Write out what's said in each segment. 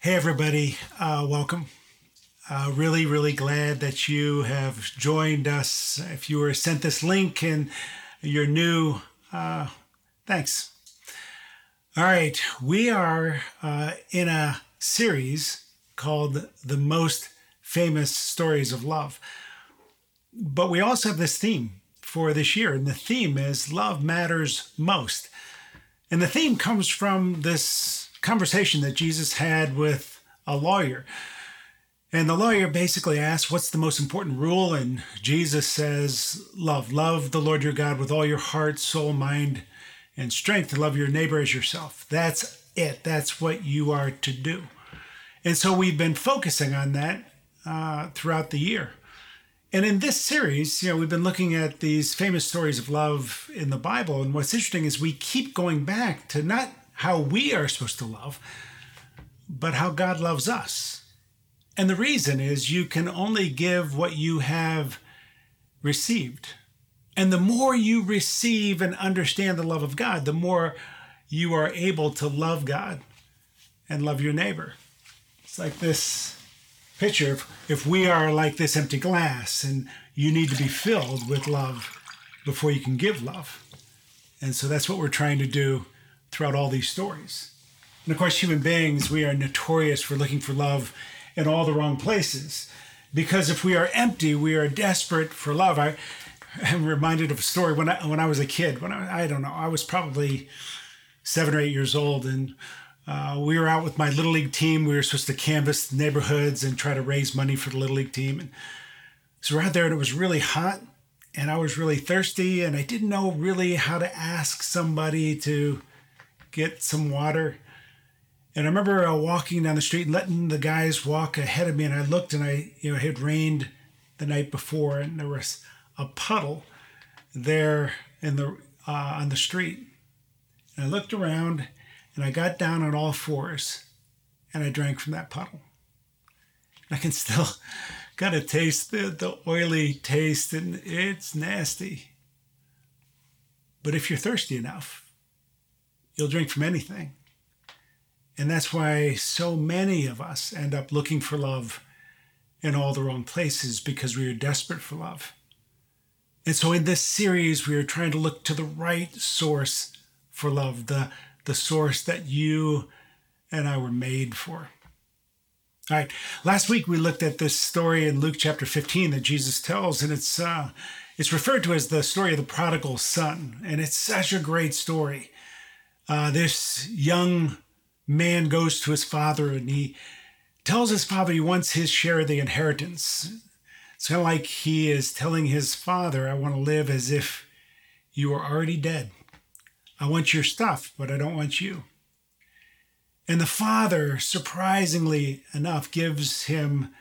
Hey, everybody, uh, welcome. Uh, really, really glad that you have joined us. If you were sent this link and you're new, uh, thanks. All right, we are uh, in a series called The Most Famous Stories of Love. But we also have this theme for this year, and the theme is Love Matters Most. And the theme comes from this conversation that Jesus had with a lawyer. And the lawyer basically asked, What's the most important rule? And Jesus says, Love. Love the Lord your God with all your heart, soul, mind, and strength. And love your neighbor as yourself. That's it. That's what you are to do. And so we've been focusing on that uh, throughout the year. And in this series, you know, we've been looking at these famous stories of love in the Bible. And what's interesting is we keep going back to not how we are supposed to love, but how God loves us. And the reason is you can only give what you have received. And the more you receive and understand the love of God, the more you are able to love God and love your neighbor. It's like this picture if, if we are like this empty glass and you need to be filled with love before you can give love. And so that's what we're trying to do throughout all these stories. And of course, human beings, we are notorious for looking for love in all the wrong places. Because if we are empty, we are desperate for love. I am reminded of a story when I, when I was a kid, when I, I don't know, I was probably seven or eight years old, and uh, we were out with my little league team. We were supposed to canvass neighborhoods and try to raise money for the little league team. And so we're out there, and it was really hot, and I was really thirsty, and I didn't know really how to ask somebody to get some water. And I remember uh, walking down the street and letting the guys walk ahead of me. And I looked and I, you know, it had rained the night before and there was a puddle there in the, uh, on the street. And I looked around and I got down on all fours and I drank from that puddle. I can still kind of taste the, the oily taste and it's nasty. But if you're thirsty enough, You'll drink from anything. And that's why so many of us end up looking for love in all the wrong places because we are desperate for love. And so in this series, we are trying to look to the right source for love, the, the source that you and I were made for. All right. Last week we looked at this story in Luke chapter 15 that Jesus tells, and it's uh, it's referred to as the story of the prodigal son, and it's such a great story uh, this young man goes to his father and he tells his father he wants his share of the inheritance. It's kind of like he is telling his father, I want to live as if you are already dead. I want your stuff, but I don't want you. And the father, surprisingly enough, gives him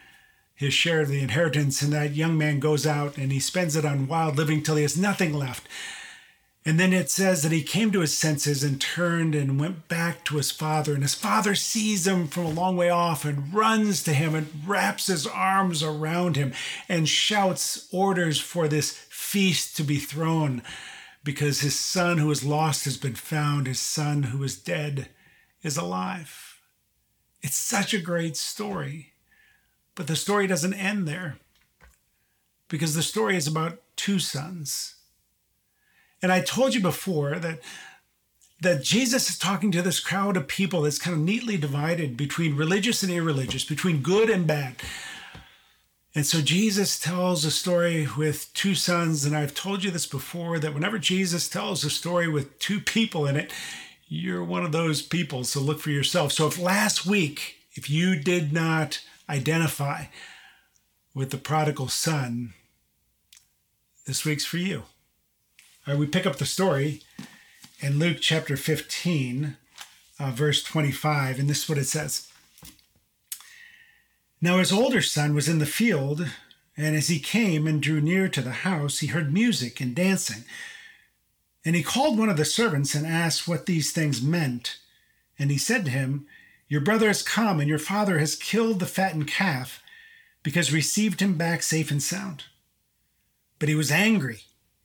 his share of the inheritance. And that young man goes out and he spends it on wild living till he has nothing left. And then it says that he came to his senses and turned and went back to his father. And his father sees him from a long way off and runs to him and wraps his arms around him and shouts orders for this feast to be thrown because his son who was lost has been found, his son who was dead is alive. It's such a great story. But the story doesn't end there because the story is about two sons and I told you before that that Jesus is talking to this crowd of people that's kind of neatly divided between religious and irreligious, between good and bad. And so Jesus tells a story with two sons. And I've told you this before that whenever Jesus tells a story with two people in it, you're one of those people. So look for yourself. So if last week, if you did not identify with the prodigal son, this week's for you. Right, we pick up the story in Luke chapter 15, uh, verse 25, and this is what it says. Now his older son was in the field, and as he came and drew near to the house, he heard music and dancing. And he called one of the servants and asked what these things meant. And he said to him, Your brother has come, and your father has killed the fattened calf, because received him back safe and sound. But he was angry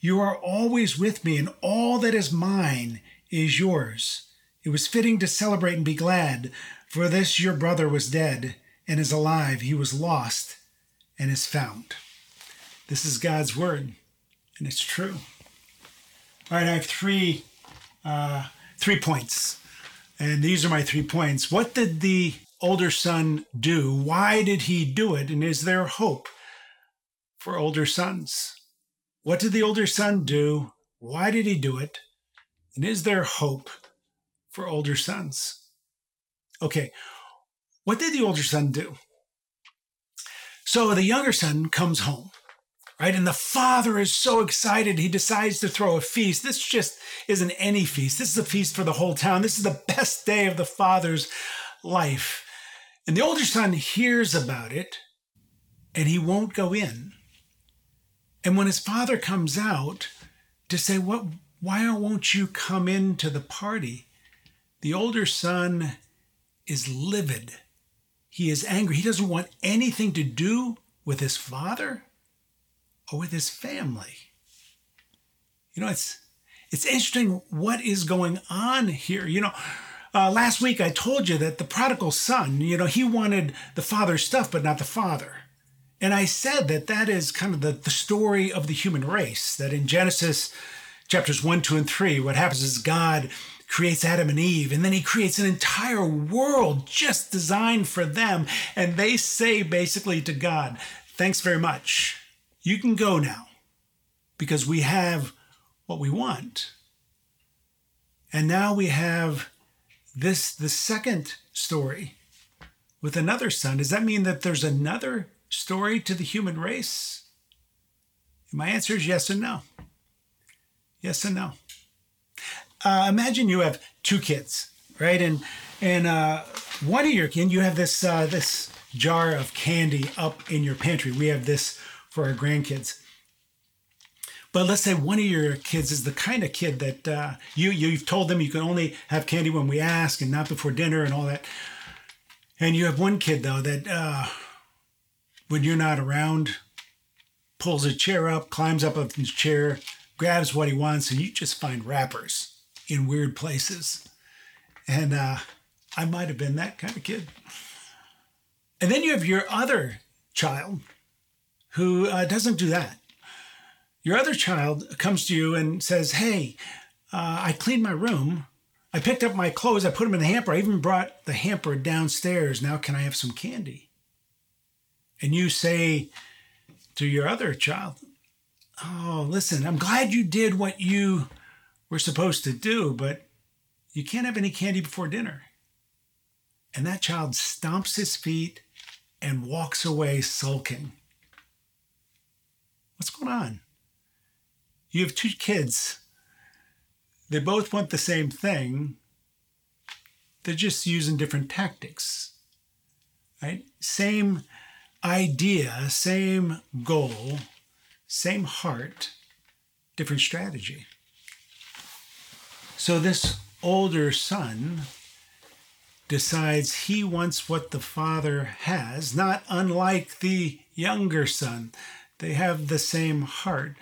you are always with me, and all that is mine is yours. It was fitting to celebrate and be glad, for this your brother was dead and is alive. He was lost and is found. This is God's word, and it's true. All right, I have three uh, three points, and these are my three points. What did the older son do? Why did he do it? And is there hope for older sons? What did the older son do? Why did he do it? And is there hope for older sons? Okay, what did the older son do? So the younger son comes home right? And the father is so excited, he decides to throw a feast. This just isn't any feast. This is a feast for the whole town. This is the best day of the father's life. And the older son hears about it and he won't go in. And when his father comes out to say, What why won't you come into the party? The older son is livid. He is angry. He doesn't want anything to do with his father or with his family. You know, it's it's interesting what is going on here. You know, uh, last week I told you that the prodigal son, you know, he wanted the father's stuff, but not the father. And I said that that is kind of the, the story of the human race, that in Genesis chapters 1, 2, and 3, what happens is God creates Adam and Eve, and then he creates an entire world just designed for them. And they say basically to God, Thanks very much you can go now because we have what we want. And now we have this, the second story with another son. Does that mean that there's another story to the human race? And my answer is yes and no. Yes and no. Uh, imagine you have two kids, right? And and uh, one of your kids, you have this uh, this jar of candy up in your pantry. We have this for our grandkids. But let's say one of your kids is the kind of kid that uh, you you've told them you can only have candy when we ask and not before dinner and all that. And you have one kid though that uh, when you're not around, pulls a chair up, climbs up on his chair, grabs what he wants, and you just find wrappers in weird places. And uh, I might have been that kind of kid. And then you have your other child who uh, doesn't do that. Your other child comes to you and says, Hey, uh, I cleaned my room. I picked up my clothes. I put them in the hamper. I even brought the hamper downstairs. Now, can I have some candy? And you say to your other child, Oh, listen, I'm glad you did what you were supposed to do, but you can't have any candy before dinner. And that child stomps his feet and walks away sulking. What's going on? You have two kids. They both want the same thing. They're just using different tactics. Right? Same idea, same goal, same heart, different strategy. So this older son decides he wants what the father has, not unlike the younger son. They have the same heart.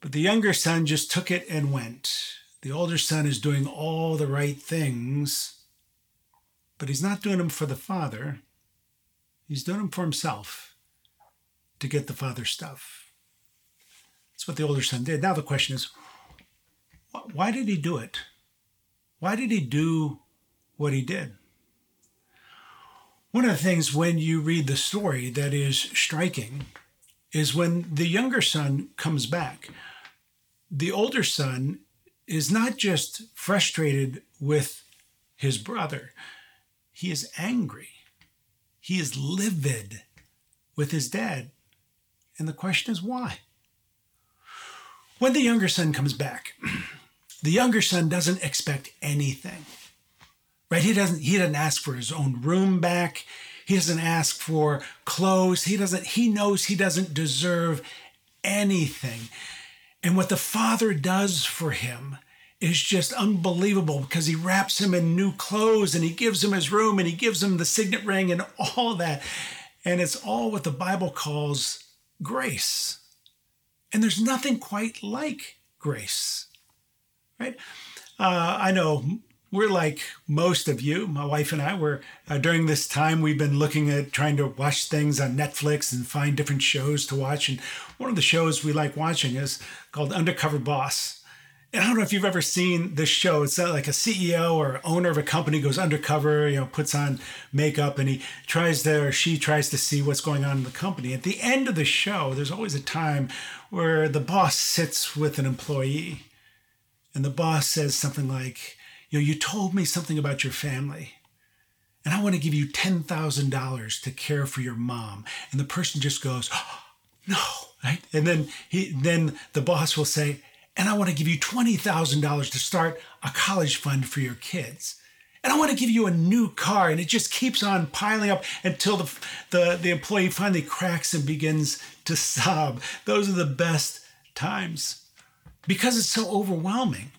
But the younger son just took it and went. The older son is doing all the right things, but he's not doing them for the father. He's doing them for himself to get the father stuff. That's what the older son did. Now the question is why did he do it? Why did he do what he did? One of the things when you read the story that is striking is when the younger son comes back. The older son is not just frustrated with his brother, he is angry. He is livid with his dad. And the question is why? When the younger son comes back, the younger son doesn't expect anything. Right? He doesn't he doesn't ask for his own room back. He doesn't ask for clothes. He doesn't, he knows he doesn't deserve anything. And what the Father does for him is just unbelievable because he wraps him in new clothes and he gives him his room and he gives him the signet ring and all that. And it's all what the Bible calls grace. And there's nothing quite like grace, right? Uh, I know we're like most of you, my wife and I, were uh, during this time, we've been looking at trying to watch things on Netflix and find different shows to watch. And one of the shows we like watching is called Undercover Boss and I don't know if you've ever seen this show. It's uh, like a CEO or owner of a company goes undercover, you know, puts on makeup and he tries to, or she tries to see what's going on in the company. At the end of the show, there's always a time where the boss sits with an employee and the boss says something like, you know, you told me something about your family and I want to give you $10,000 to care for your mom. And the person just goes, oh, no, right? And then he, then the boss will say, and I want to give you $20,000 to start a college fund for your kids. And I want to give you a new car. And it just keeps on piling up until the, the, the employee finally cracks and begins to sob. Those are the best times because it's so overwhelming.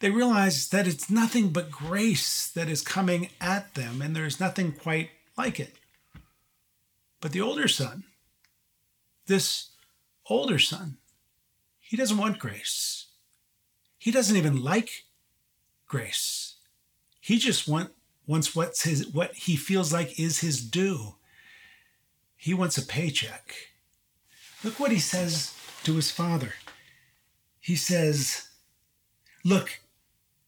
They realize that it's nothing but grace that is coming at them, and there's nothing quite like it. But the older son, this older son, he doesn't want grace. He doesn't even like grace. He just want, wants what's his, what he feels like is his due. He wants a paycheck. Look what he says to his father. He says, Look,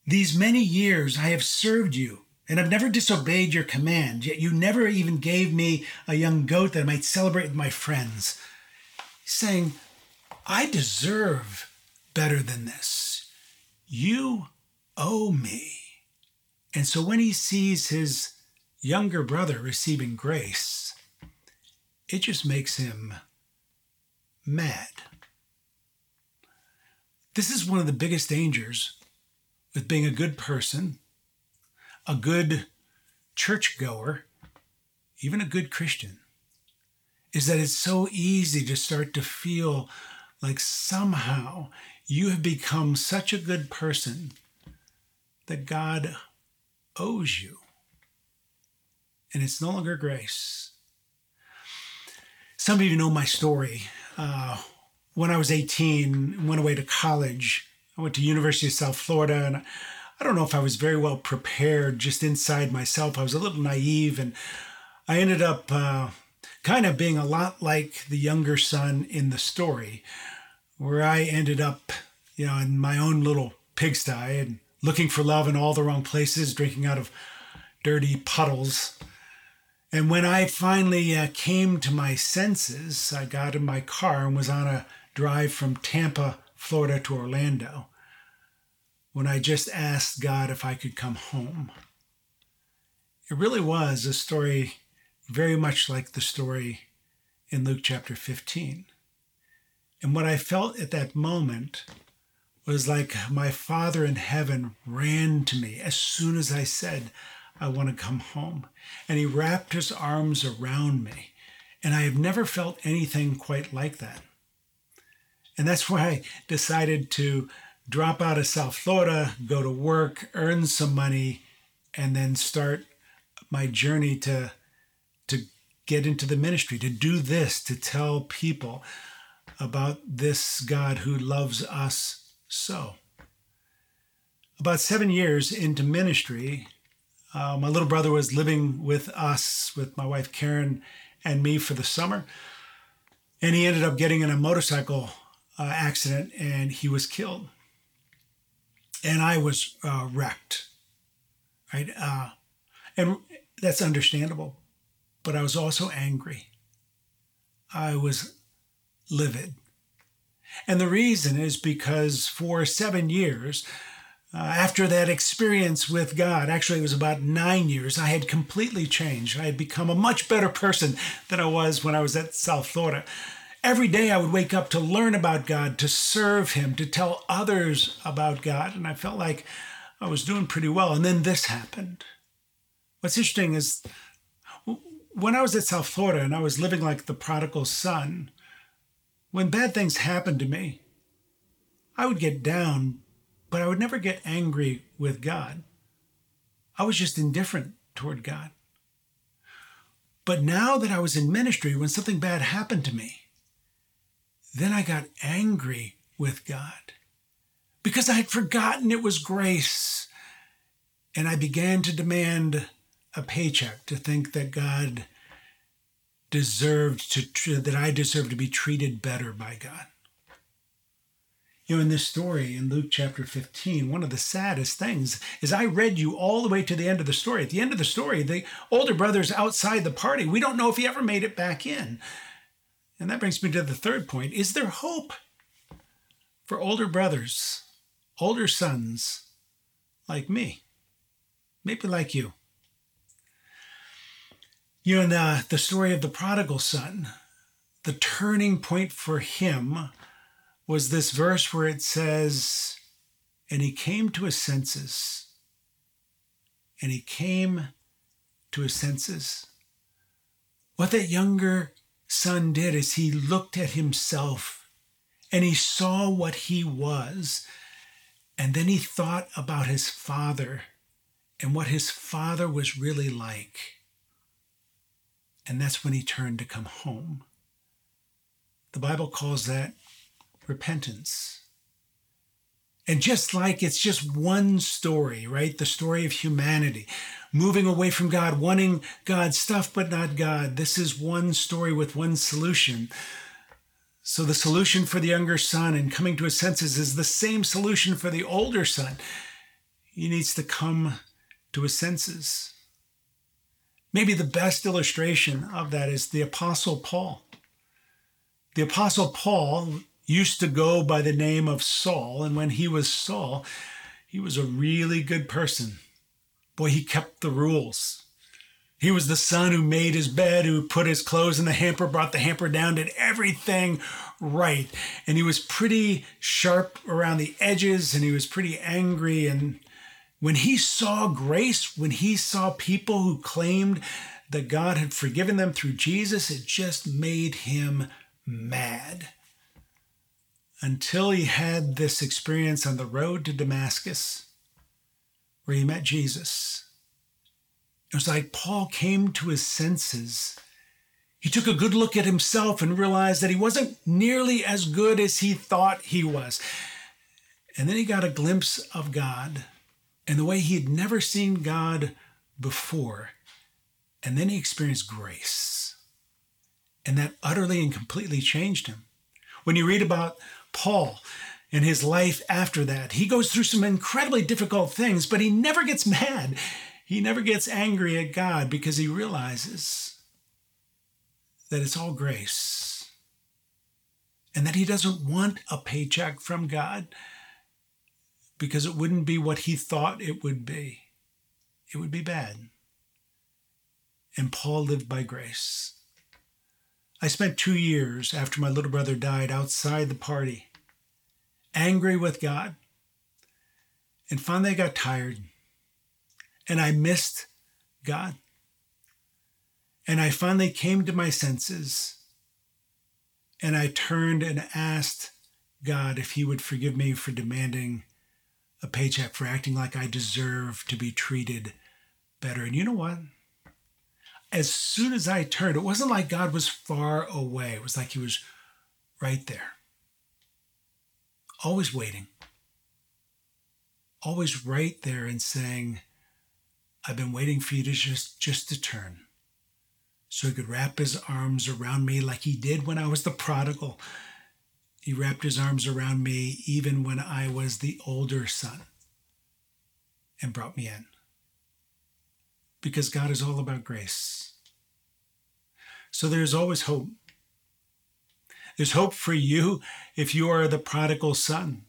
these many years I have served you and I've never disobeyed your command, yet you never even gave me a young goat that I might celebrate with my friends. He's saying, I deserve better than this. You owe me. And so when he sees his younger brother receiving grace, it just makes him mad. This is one of the biggest dangers with being a good person, a good churchgoer, even a good Christian, is that it's so easy to start to feel like somehow you have become such a good person that God owes you. And it's no longer grace. Some of you know my story. Uh, when I was 18, went away to college. I went to University of South Florida, and I don't know if I was very well prepared just inside myself. I was a little naive, and I ended up uh, kind of being a lot like the younger son in the story, where I ended up, you know, in my own little pigsty and looking for love in all the wrong places, drinking out of dirty puddles. And when I finally uh, came to my senses, I got in my car and was on a drive from Tampa, Florida to Orlando when I just asked God if I could come home. It really was a story very much like the story in Luke chapter 15. And what I felt at that moment was like my Father in heaven ran to me as soon as I said, I want to come home. And he wrapped his arms around me. And I have never felt anything quite like that. And that's why I decided to drop out of South Florida, go to work, earn some money, and then start my journey to get into the ministry, to do this, to tell people about this God who loves us so. About seven years into ministry, uh, my little brother was living with us, with my wife Karen and me for the summer. And he ended up getting in a motorcycle uh, accident and he was killed. And I was uh, wrecked, right? Uh, and that's understandable but I was also angry. I was livid. And the reason is because for seven years, uh, after that experience with God, actually, it was about nine years, I had completely changed. I had become a much better person than I was when I was at South Florida. Every day I would wake up to learn about God, to serve Him, to tell others about God. And I felt like I was doing pretty well. And then this happened. What's interesting is when I was at South Florida and I was living like the prodigal son, when bad things happened to me, I would get down, but I would never get angry with God. I was just indifferent toward God. But now that I was in ministry, when something bad happened to me, then I got angry with God because I had forgotten it was grace. And I began to demand a paycheck to think that God deserved to, that I deserved to be treated better by God. You know, in this story in Luke chapter 15, one of the saddest things is I read you all the way to the end of the story. At the end of the story, the older brother's outside the party. We don't know if he ever made it back in. And that brings me to the third point. Is there hope for older brothers, older sons like me? Maybe like you. You know, in the, uh, the story of the prodigal son, the turning point for him was this verse where it says, And he came to his senses. And he came to his senses. What that younger son did is he looked at himself and he saw what he was. And then he thought about his father and what his father was really like. And that's when he turned to come home. The Bible calls that repentance. And just like it's just one story, right? The story of humanity, moving away from God, wanting God's stuff, but not God. This is one story with one solution. So the solution for the younger son and coming to his senses is the same solution for the older son. He needs to come to his senses. Maybe the best illustration of that is the Apostle Paul. The Apostle Paul used to go by the name of Saul. And when he was Saul, he was a really good person. Boy, he kept the rules. He was the son who made his bed, who put his clothes in the hamper, brought the hamper down, did everything right. And he was pretty sharp around the edges and he was pretty angry. And when he saw grace, when he saw people who claimed that God had forgiven them through Jesus, it just made him mad until he had this experience on the road to Damascus where he met Jesus. It was like Paul came to his senses. He took a good look at himself and realized that he wasn't nearly as good as he thought he was. And then he got a glimpse of God and the way he had never seen God before. And then he experienced grace. And that utterly and completely changed him. When you read about Paul and his life after that. He goes through some incredibly difficult things, but he never gets mad. He never gets angry at God because he realizes that it's all grace and that he doesn't want a paycheck from God because it wouldn't be what he thought it would be. It would be bad. And Paul lived by grace. I spent two years after my little brother died outside the party, angry with God. And finally, I got tired and I missed God. And I finally came to my senses and I turned and asked God if He would forgive me for demanding a paycheck, for acting like I deserve to be treated better. And you know what? as soon as I turned, it wasn't like God was far away. It was like He was right there, always waiting, always right there and saying, I've been waiting for you to just, just to turn. So he could wrap his arms around me like he did when I was the prodigal. He wrapped his arms around me even when I was the older son and brought me in because God is all about grace. So there's always hope. There's hope for you if you are the prodigal son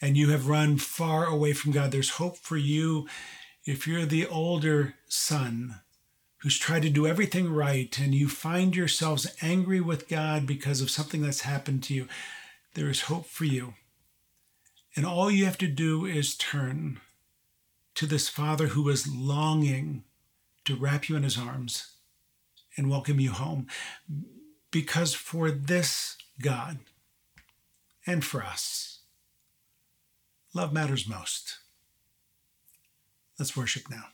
and you have run far away from God. There's hope for you if you're the older son who's tried to do everything right and you find yourselves angry with God because of something that's happened to you. There is hope for you. And all you have to do is turn to this Father who is longing to wrap you in his arms and welcome you home. Because for this God and for us, love matters most. Let's worship now.